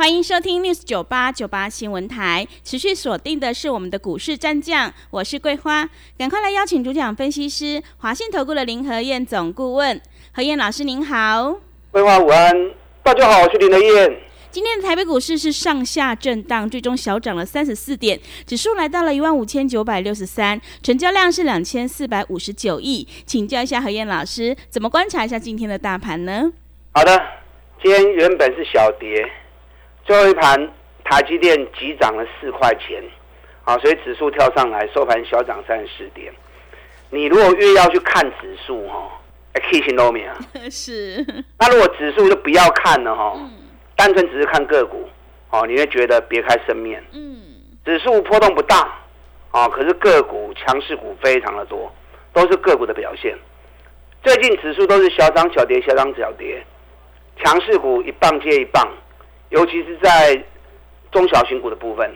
欢迎收听 News 九八九八新闻台，持续锁定的是我们的股市战将，我是桂花，赶快来邀请主讲分析师华信投顾的林和燕总顾问，何燕老师您好，桂花午安，大家好，我是林和燕。今天的台北股市是上下震荡，最终小涨了三十四点，指数来到了一万五千九百六十三，成交量是两千四百五十九亿，请教一下何燕老师，怎么观察一下今天的大盘呢？好的，今天原本是小跌。最后一盘，台积电急涨了四块钱，啊，所以指数跳上来，收盘小涨三十四点。你如果越要去看指数，哈，K 线都没啊。是。那如果指数就不要看了，哈，单纯只是看个股，哦，你会觉得别开生面。嗯。指数波动不大，啊，可是个股强势股非常的多，都是个股的表现。最近指数都是小涨小跌，小涨小跌，强势股一棒接一棒。尤其是在中小型股的部分，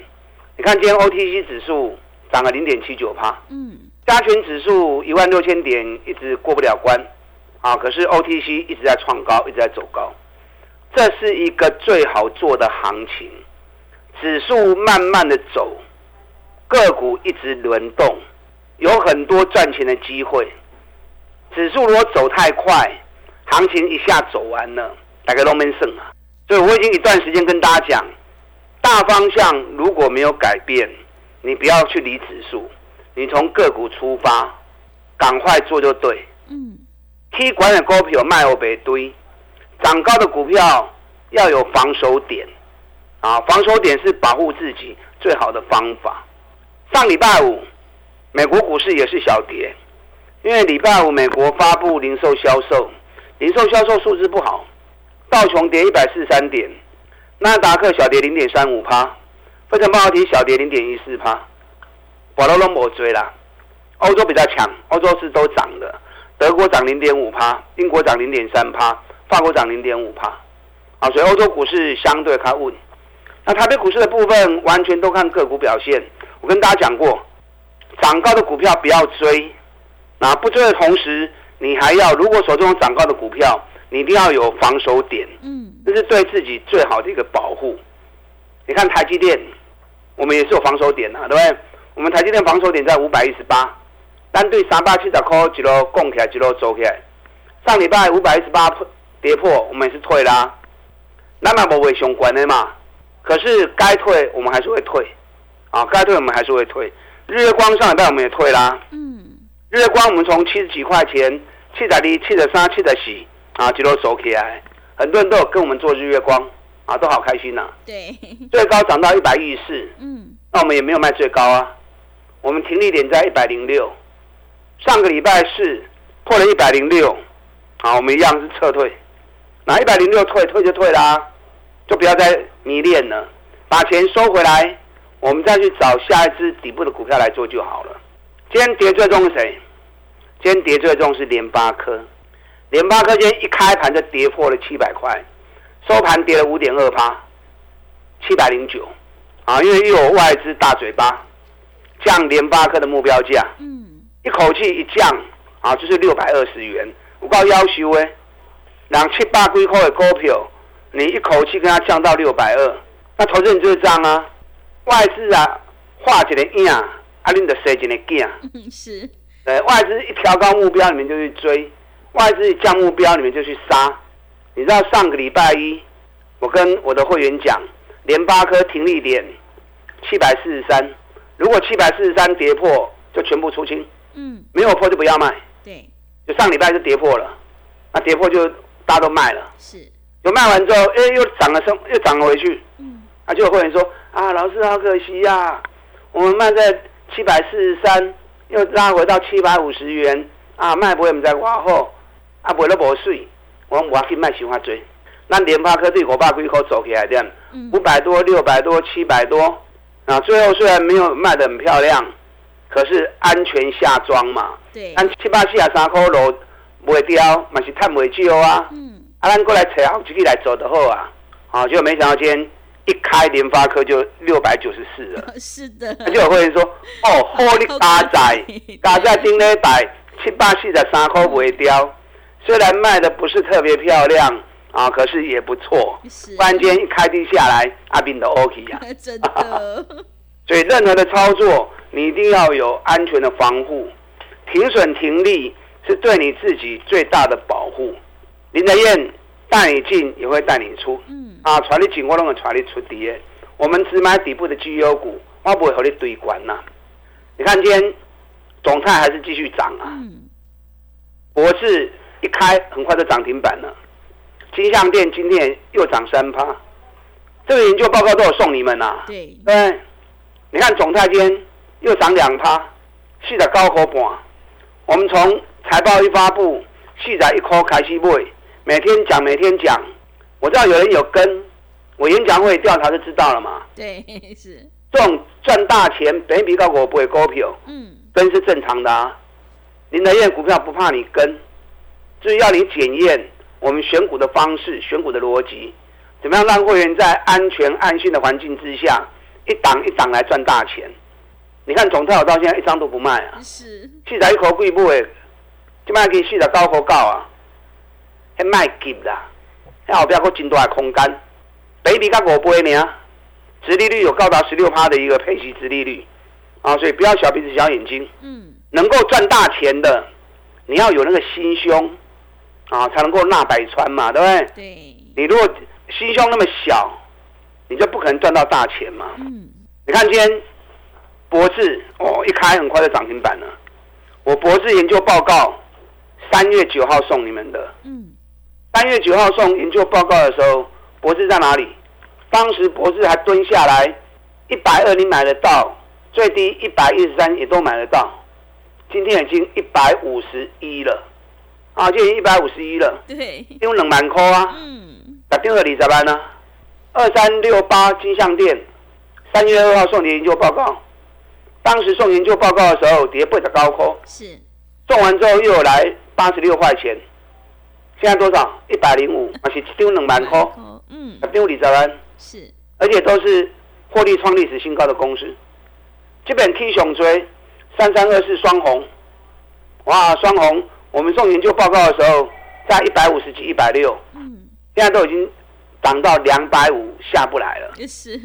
你看今天 OTC 指数涨了零点七九帕，嗯，加权指数一万六千点一直过不了关，啊，可是 OTC 一直在创高，一直在走高，这是一个最好做的行情，指数慢慢的走，个股一直轮动，有很多赚钱的机会，指数如果走太快，行情一下走完了，大概都没剩啊。所以我已经一段时间跟大家讲，大方向如果没有改变，你不要去理指数，你从个股出发，赶快做就对。嗯。踢管的股票卖我别堆，涨高的股票要有防守点，啊，防守点是保护自己最好的方法。上礼拜五，美国股市也是小跌，因为礼拜五美国发布零售销售，零售销售数字不好。道琼跌一百四十三点，纳达克小跌零点三五趴，费城半导体小跌零点一四趴，保罗龙没追啦。欧洲比较强，欧洲是都涨的，德国涨零点五趴，英国涨零点三趴，法国涨零点五趴。啊，所以欧洲股市相对较稳。那台北股市的部分完全都看个股表现。我跟大家讲过，涨高的股票不要追，那不追的同时，你还要如果手中有涨高的股票。你一定要有防守点，嗯，这是对自己最好的一个保护。你看台积电，我们也是有防守点的，对不对？我们台积电防守点在五百一十八，但对三百七十块几路供起来，几路走起来。上礼拜五百一十八跌破，我们也是退啦。那么不会相关的嘛？可是该退我们还是会退，啊，该退我们还是会退。日月光上礼拜我们也退啦，嗯，日月光我们从七十几块钱，七十二、七十三、七十四。啊，几多收起来？很多人都有跟我们做日月光，啊，都好开心呐。对，最高涨到一百一十四。嗯，那我们也没有卖最高啊，我们停利点在一百零六。上个礼拜四破了一百零六，啊，我们一样是撤退。那一百零六退退就退啦，就不要再迷恋了，把钱收回来，我们再去找下一支底部的股票来做就好了。今天跌最重是谁？今天跌最重是联发科。联发科今天一开盘就跌破了七百块，收盘跌了五点二八，七百零九，啊，因为又有外资大嘴巴降联发科的目标价，嗯，一口气一降，啊，就是六百二十元，我告要求哎，两七八几块的股票，你一口气跟它降到六百二，那投资人就是这样啊，外资啊画一个影，啊，你得塞一个镜，是，对，外资一调高目标，你们就去追。外资降目标，你们就去杀。你知道上个礼拜一，我跟我的会员讲，联发科停利点七百四十三，如果七百四十三跌破，就全部出清。嗯，没有破就不要卖。对，就上礼拜就跌破了，那跌破就大家都卖了。是，就卖完之后，哎，又涨了升，又涨了回去。嗯，啊，就有会员说啊，老师好可惜呀，我们卖在七百四十三，又拉回到七百五十元，啊，卖不会我们在往后。啊，卖了无水，我我去卖想法追。那联发科对五百几块走起来点，五百多、六百多、七百多，啊，最后虽然没有卖的很漂亮，可是安全下庄嘛。对。按七八四十三块落卖掉，嘛是赚袂少啊。嗯。啊，咱过来找好一个来做的好啊。啊，就没想到今天一开联发科就六百九十四了。是的。就有会员说：“哦，好你加在加在顶礼拜七八四十三块卖掉，虽然卖的不是特别漂亮。”啊，可是也不错。突然间一开低下来，阿斌都 OK 呀，真的。所以任何的操作，你一定要有安全的防护，停损停利是对你自己最大的保护。林德燕带你进，也会带你出。嗯。啊，传你进，我都会传你出底。我们只买底部的绩优股，我不会和你对关呐。你看今天总泰还是继续涨啊。嗯。博士一开，很快就涨停板了。金项店今天又涨三趴，这个研究报告都有送你们呐。对，对，你看总泰间又涨两趴，细仔高科半。我们从财报一发布，细仔一颗开始买，每天讲每天讲。我知道有人有跟，我演讲会调查就知道了嘛。对，是这种赚大钱，本比高股不会高票，嗯，跟是正常的啊。林德燕股票不怕你跟，就是要你检验。我们选股的方式、选股的逻辑，怎么样让会员在安全安心的环境之下，一档一档来赚大钱？你看总套到现在一张都不卖啊！是，四十一口贵不诶？今麦给四十高口高啊，还卖急啦！那后边个真大的空间，比比较五倍呢，殖利率有高达十六趴的一个配息殖利率啊！所以不要小鼻子小眼睛，嗯，能够赚大钱的，你要有那个心胸。啊，才能够纳百川嘛，对不对？对。你如果心胸那么小，你就不可能赚到大钱嘛。嗯。你看今天博智哦，一开很快就涨停板了。我博智研究报告三月九号送你们的。嗯。三月九号送研究报告的时候，博智在哪里？当时博智还蹲下来，一百二你买得到，最低一百一十三也都买得到。今天已经一百五十一了。啊，就已经一百五十一了，对，因为两万块啊，嗯，打电话你咋办呢？二三六八金项店，三月二号送你研究报告，当时送研究报告的时候，跌八十高科，是，送完之后又来八十六块钱，现在多少？一百零五，而且丢两万块，嗯，打电话你咋办？是，而且都是获利创历史新高的公司，这本 K 熊追三三二四双红，哇，双红。我们送研究报告的时候，在一百五十几、一百六，嗯，现在都已经涨到两百五，下不来了。也是，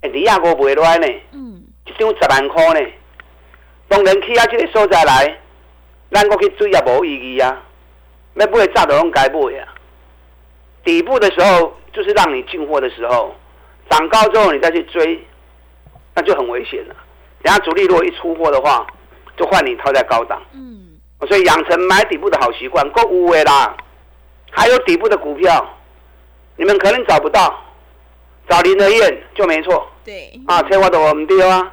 哎，你亚国不会乱呢，嗯，一张十万块呢，当然去啊这个所在来，咱过去追也无意义啊，那不会炸的拢该买啊。底部的时候就是让你进货的时候，涨高之后你再去追，那就很危险了。等下主力如果一出货的话，就换你套在高档。嗯。所以养成买底部的好习惯，够无为啦。还有底部的股票，你们可能找不到，找林德燕就没错。对。啊，千万的我们丢啊！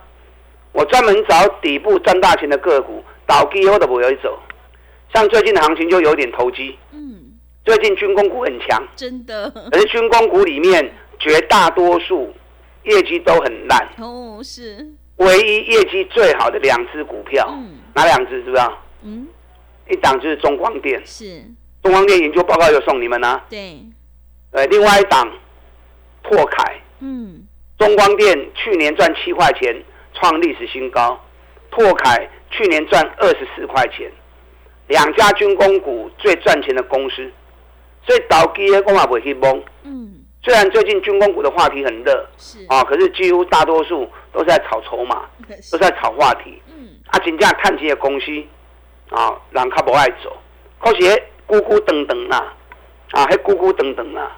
我专门找底部赚大钱的个股，倒机我都不会走。像最近的行情就有点投机。嗯。最近军工股很强。真的。可是军工股里面绝大多数业绩都很烂。哦，是。唯一业绩最好的两只股票，哪两只？知不知道？嗯。一档就是中光电，是中光电研究报告有送你们呢。对，呃，另外一档拓凯，嗯，中光电去年赚七块钱，创历史新高。拓凯去年赚二十四块钱，两家军工股最赚钱的公司，所以导基的公马不会崩。嗯，虽然最近军工股的话题很热，是啊，可是几乎大多数都是在炒筹码，都是在炒话题。嗯，啊，金价探底的公司。啊，人较不爱走，可是咕咕等等啦，啊，还咕咕等等啦。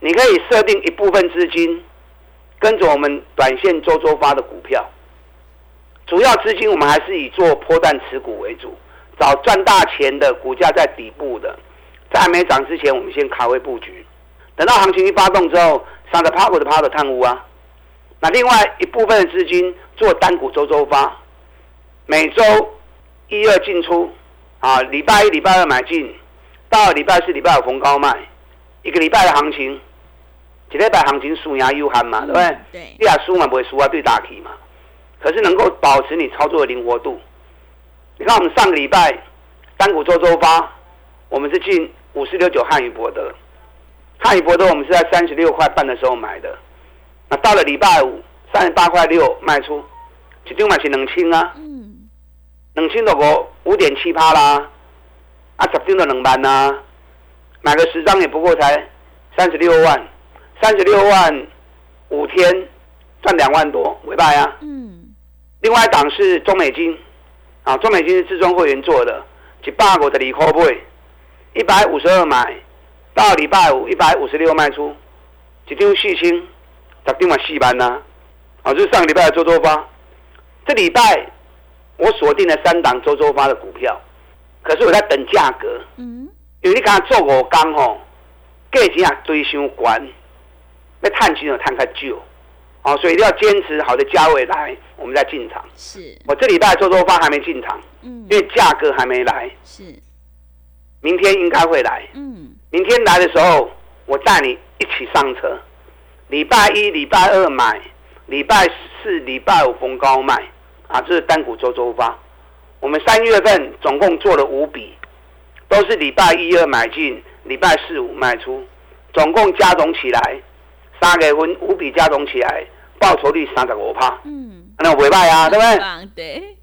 你可以设定一部分资金，跟着我们短线周周发的股票，主要资金我们还是以做破蛋持股为主，找赚大钱的股价在底部的，在还没涨之前，我们先卡位布局，等到行情一发动之后，上的趴股的趴的探乌啊。那另外一部分的资金做单股周周发，每周。一二进出，啊，礼拜一、礼拜二买进，到礼拜四、礼拜五逢高卖，一个礼拜的行情，一礼拜行情输赢有限嘛，对不对？对。你也输嘛，不会输啊，对大体嘛。可是能够保持你操作的灵活度。你看我们上个礼拜单股周周发，我们是进五四六九汉语博德，汉语博德我们是在三十六块半的时候买的，那到了礼拜五三十八块六卖出，一张买是两千啊，两千多个五点七趴啦，啊十张就两万呐，买个十张也不过才三十六万，三十六万五天赚两万多，尾巴呀。嗯。另外一档是中美金，啊，中美金是至尊会员做的，一百五的离可不会，一百五十二买，到礼拜五一百五十六卖出，一张四千，十张嘛四万呐，啊，就是上个礼拜的周周发，这礼拜我锁定了三档周周发的股票，可是我在等价格，嗯，因为你刚刚做五工吼，价钱也追伤悬，要探钱就探较久。哦，所以一定要坚持好的价位来，我们再进场。是，我这礼拜周周发还没进场，嗯，因为价格还没来。是，明天应该会来。嗯，明天来的时候，我带你一起上车。礼拜一、礼拜二买，礼拜四、礼拜五逢高卖。啊，这是单股周周发。我们三月份总共做了五笔，都是礼拜一、二买进，礼拜四、五卖出，总共加总起来。三个分五笔加总起来，报酬率三十五趴，嗯，那尾拜啊，对不对？对。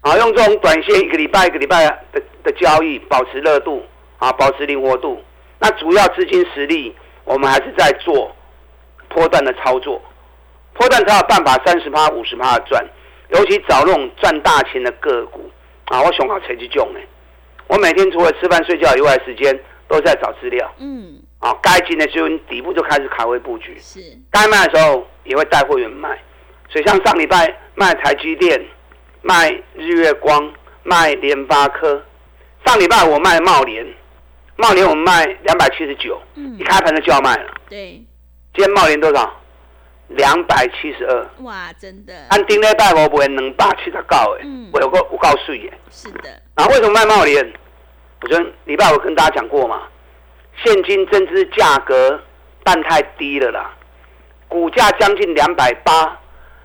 啊，用这种短线一个礼拜一个礼拜的的交易，保持热度啊，保持灵活度。那主要资金实力，我们还是在做波段的操作，波段才有办法三十趴、五十趴的赚。尤其找那种赚大钱的个股啊，我想好成绩重呢。我每天除了吃饭睡觉以外，时间都在找资料。嗯。啊，该进的时候底部就开始卡位布局，是该卖的时候也会带会员卖，所以像上礼拜卖台积电、卖日月光、卖联发科，上礼拜我卖茂联，茂联我们卖两百七十九，一开盘就要卖了。对，今天茂联多少？两百七十二。哇，真的。按丁礼拜我不会两百七十九哎，我有个我告诉你，是的。然后为什么卖茂联？我昨天礼拜我跟大家讲过嘛。现金增资价格办太低了啦，股价将近两百八，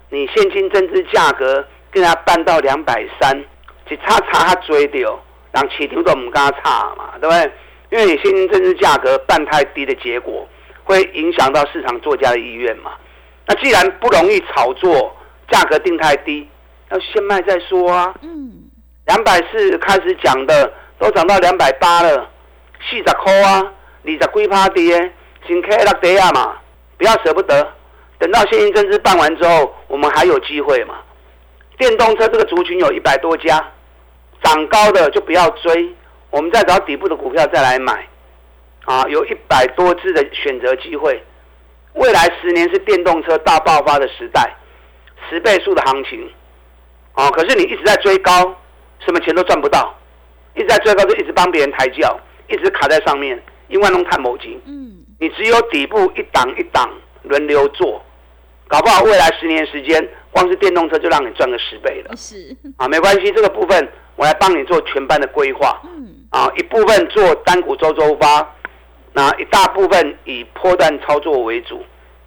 你现金增资价格跟它办到两百三，只差差他追掉，让市场都唔敢差嘛，对不对？因为你现金增资价格办太低的结果，会影响到市场作家的意愿嘛。那既然不容易炒作，价格定太低，要先卖再说啊。嗯，两百四开始讲的，都涨到两百八了，四十块啊。二十几趴跌，先开落底啊嘛，不要舍不得，等到现金增资办完之后，我们还有机会嘛。电动车这个族群有一百多家，涨高的就不要追，我们再找底部的股票再来买，啊，有一百多只的选择机会。未来十年是电动车大爆发的时代，十倍数的行情，啊，可是你一直在追高，什么钱都赚不到，一直在追高就一直帮别人抬轿，一直卡在上面。因为弄探某金，嗯，你只有底部一档一档轮流做，搞不好未来十年时间，光是电动车就让你赚个十倍了。是啊，没关系，这个部分我来帮你做全班的规划。嗯，啊，一部分做单股周周发，那一大部分以波段操作为主，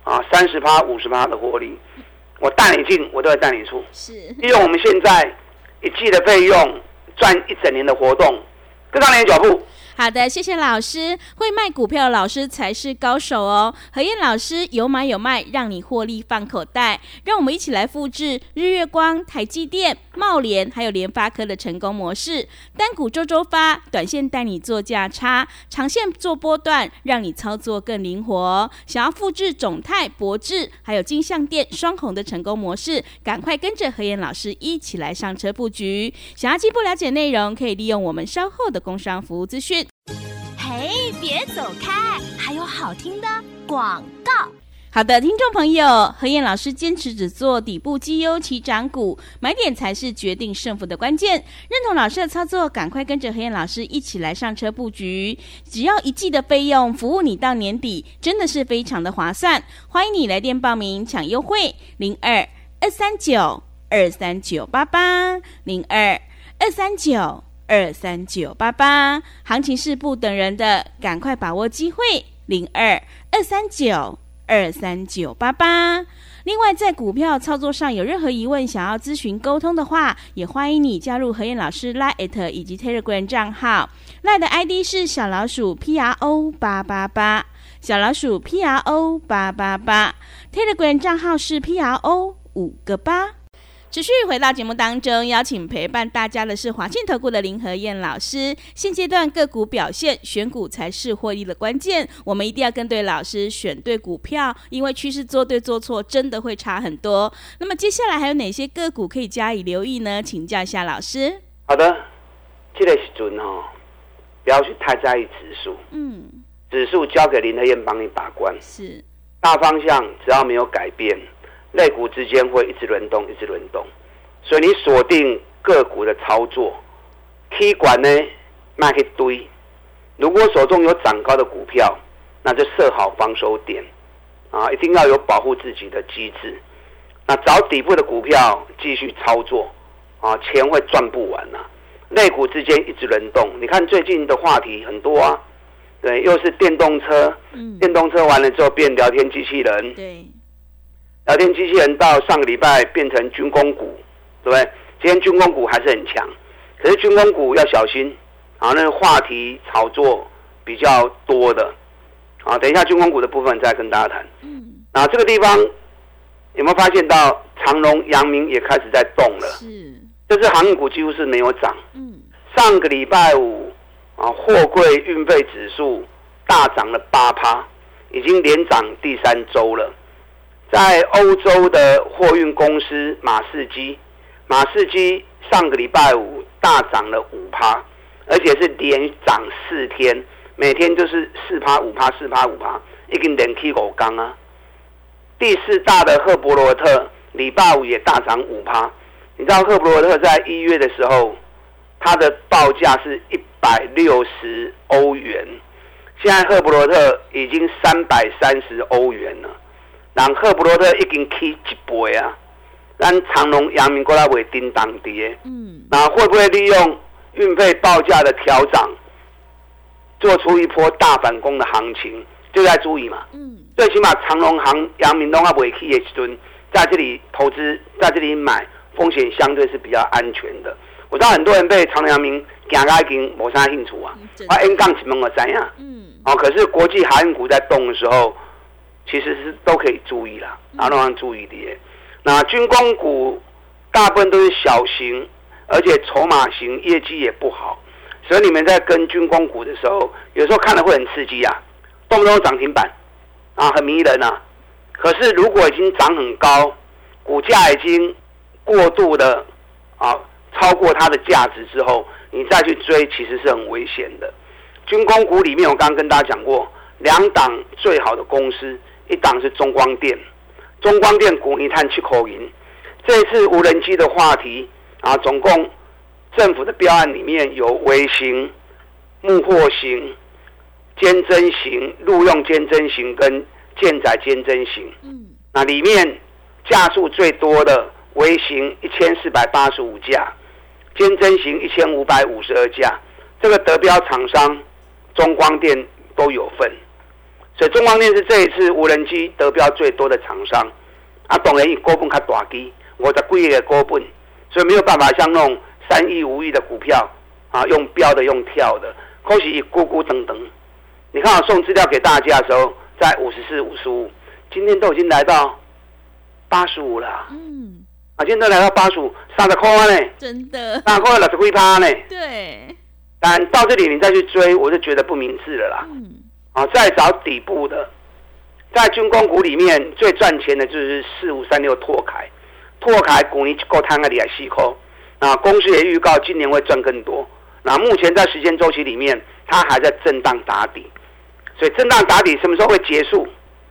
啊，三十趴、五十趴的获利，我带你进，我都会带你出。是，利用我们现在一季的费用赚一整年的活动，跟上你的脚步。好的，谢谢老师。会卖股票的老师才是高手哦。何燕老师有买有卖，让你获利放口袋。让我们一起来复制日月光、台积电、茂联还有联发科的成功模式。单股周周发，短线带你做价差，长线做波段，让你操作更灵活。想要复制总泰、博智还有金相店双红的成功模式，赶快跟着何燕老师一起来上车布局。想要进一步了解内容，可以利用我们稍后的工商服务资讯。嘿，别走开！还有好听的广告。好的，听众朋友，何燕老师坚持只做底部绩优起涨股，买点才是决定胜负的关键。认同老师的操作，赶快跟着何燕老师一起来上车布局。只要一季的费用，服务你到年底，真的是非常的划算。欢迎你来电报名抢优惠，零二二三九二三九八八零二二三九。二三九八八，行情是不等人的，赶快把握机会。零二二三九二三九八八。另外，在股票操作上有任何疑问，想要咨询沟通的话，也欢迎你加入何燕老师 Line 以及 Telegram 账号。Line 的 ID 是小老鼠 P R O 八八八，小老鼠 P R O 八八八。Telegram 账号是 P R O 五个八。持续回到节目当中，邀请陪伴大家的是华信投顾的林和燕老师。现阶段个股表现，选股才是获利的关键。我们一定要跟对老师，选对股票，因为趋势做对做错真的会差很多。那么接下来还有哪些个股可以加以留意呢？请教一下老师。好的，这个时阵哈，不要去太在意指数。嗯，指数交给林和燕帮你把关。是，大方向只要没有改变。类股之间会一直轮动，一直轮动，所以你锁定个股的操作，K 管呢卖一堆。如果手中有涨高的股票，那就设好防守点啊，一定要有保护自己的机制。那找底部的股票继续操作啊，钱会赚不完呐。类股之间一直轮动，你看最近的话题很多啊，对，又是电动车，嗯，电动车完了之后变聊天机器人，对。聊天机器人到上个礼拜变成军工股，对不对？今天军工股还是很强，可是军工股要小心啊！那个话题炒作比较多的啊，等一下军工股的部分再跟大家谈。嗯，啊，这个地方有没有发现到长隆、阳明也开始在动了？是，这是航运股几乎是没有涨。嗯，上个礼拜五啊，货柜运费指数大涨了八趴，已经连涨第三周了。在欧洲的货运公司马士基，马士基上个礼拜五大涨了五趴，而且是连涨四天，每天就是四趴五趴四趴五趴，已经连 K 五缸啊。第四大的赫伯罗特礼拜五也大涨五趴，你知道赫伯罗特在一月的时候，它的报价是一百六十欧元，现在赫伯罗特已经三百三十欧元了。让赫伯罗特已经起一倍啊！咱长隆、阳明过来为叮当跌，嗯，那会不会利用运费报价的调整，做出一波大反攻的行情？就在注意嘛，嗯，最起码长隆行、阳明都还未起的时阵，在这里投资，在这里买，风险相对是比较安全的。我知道很多人被长隆、阳明行到已经没啥兴趣啊，我 N 杠几门我怎样？嗯，哦，可是国际航运股在动的时候。其实是都可以注意啦，啊，都要注意的。那军工股大部分都是小型，而且筹码型，业绩也不好，所以你们在跟军工股的时候，有时候看了会很刺激啊，动不动涨停板，啊，很迷人啊。可是如果已经涨很高，股价已经过度的啊超过它的价值之后，你再去追，其实是很危险的。军工股里面，我刚刚跟大家讲过，两档最好的公司。一档是中光电，中光电股你看七口银，这次无人机的话题啊，总共政府的标案里面有微型、木货型、尖针型、录用尖针型跟舰载尖针型。嗯，那里面架数最多的微型一千四百八十五架，尖针型一千五百五十二架，这个得标厂商中光电都有份。所以中光电是这一次无人机得标最多的厂商，啊，当然以股本较大机，我的贵的股本，所以没有办法像那种三亿五亿的股票，啊，用标的用跳的，可是以咕咕等等。你看我送资料给大家的时候，在五十四、五十五，今天都已经来到八十五了。嗯，啊，今天都来到八十五，三十块呢？真的？三十块六十几趴呢？对。但到这里你再去追，我就觉得不明智了啦。嗯。啊，再找底部的，在军工股里面最赚钱的就是四五三六拓凯，拓凯股你够摊个里来细抠，啊，公司也预告今年会赚更多。那目前在时间周期里面，它还在震荡打底，所以震荡打底什么时候会结束？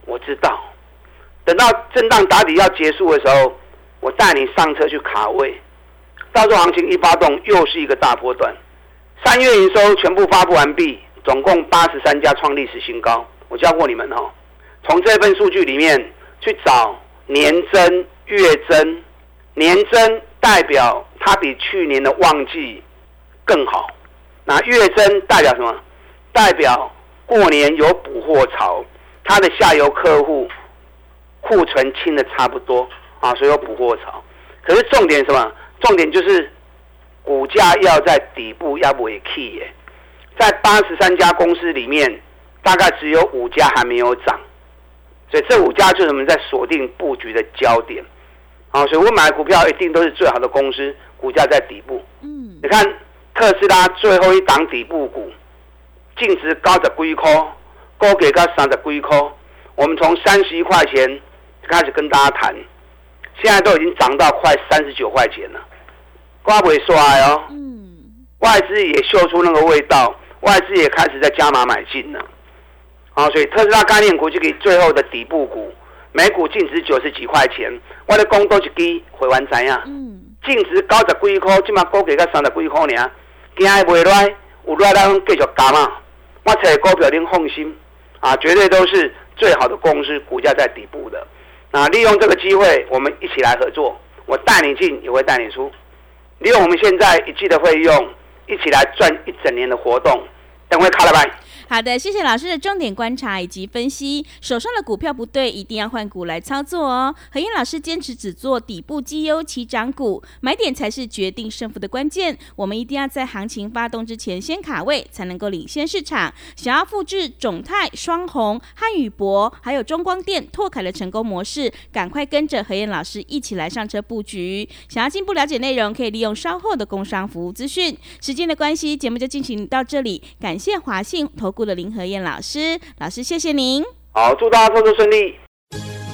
我知道，等到震荡打底要结束的时候，我带你上车去卡位，到时候行情一发动，又是一个大波段。三月营收全部发布完毕。总共八十三家创历史新高，我教过你们哦。从这份数据里面去找年增、月增，年增代表它比去年的旺季更好，那月增代表什么？代表过年有补货潮，它的下游客户库存清的差不多啊，所以有补货潮。可是重点什么？重点就是股价要在底部要不会 key 耶，在八十三家公司里面，大概只有五家还没有涨，所以这五家就是我们在锁定布局的焦点。啊，所以我买的股票一定都是最好的公司，股价在底部。嗯，你看特斯拉最后一档底部股，净值高的硅科，高给个三的硅科，我们从三十一块钱开始跟大家谈，现在都已经涨到快三十九块钱了，瓜不会衰哦。嗯，外资也嗅出那个味道，外资也开始在加码买进了。啊，所以特斯拉概念股就给最后的底部股。每股净值九十几块钱，我的工都是低，回完怎样？嗯，净值九十几块，起码高给个三十几块尔。今日未来有来咱继续加嘛？我找股票您放心啊，绝对都是最好的公司，股价在底部的。那利用这个机会，我们一起来合作，我带你进，也会带你出。利用我们现在一季的费用，一起来赚一整年的活动。等会卡了拜。好的，谢谢老师的重点观察以及分析。手上的股票不对，一定要换股来操作哦。何燕老师坚持只做底部绩优起涨股，买点才是决定胜负的关键。我们一定要在行情发动之前先卡位，才能够领先市场。想要复制种泰、双红、汉语博还有中光电、拓凯的成功模式，赶快跟着何燕老师一起来上车布局。想要进一步了解内容，可以利用稍后的工商服务资讯。时间的关系，节目就进行到这里。感谢华信投。顾的林和燕老师，老师谢谢您。好，祝大家操作顺利。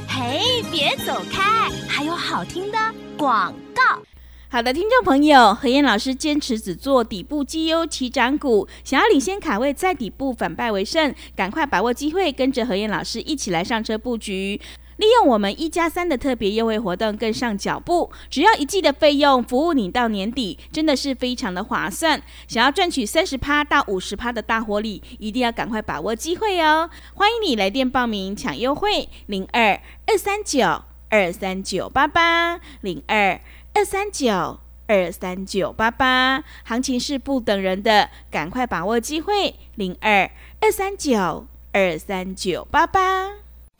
嘿，别走开，还有好听的广告。好的，听众朋友，何燕老师坚持只做底部绩优起涨股，想要领先卡位，在底部反败为胜，赶快把握机会，跟着何燕老师一起来上车布局。利用我们一加三的特别优惠活动，跟上脚步，只要一季的费用，服务你到年底，真的是非常的划算。想要赚取三十趴到五十趴的大活利，一定要赶快把握机会哦！欢迎你来电报名抢优惠，零二二三九二三九八八零二二三九二三九八八，行情是不等人的，赶快把握机会，零二二三九二三九八八。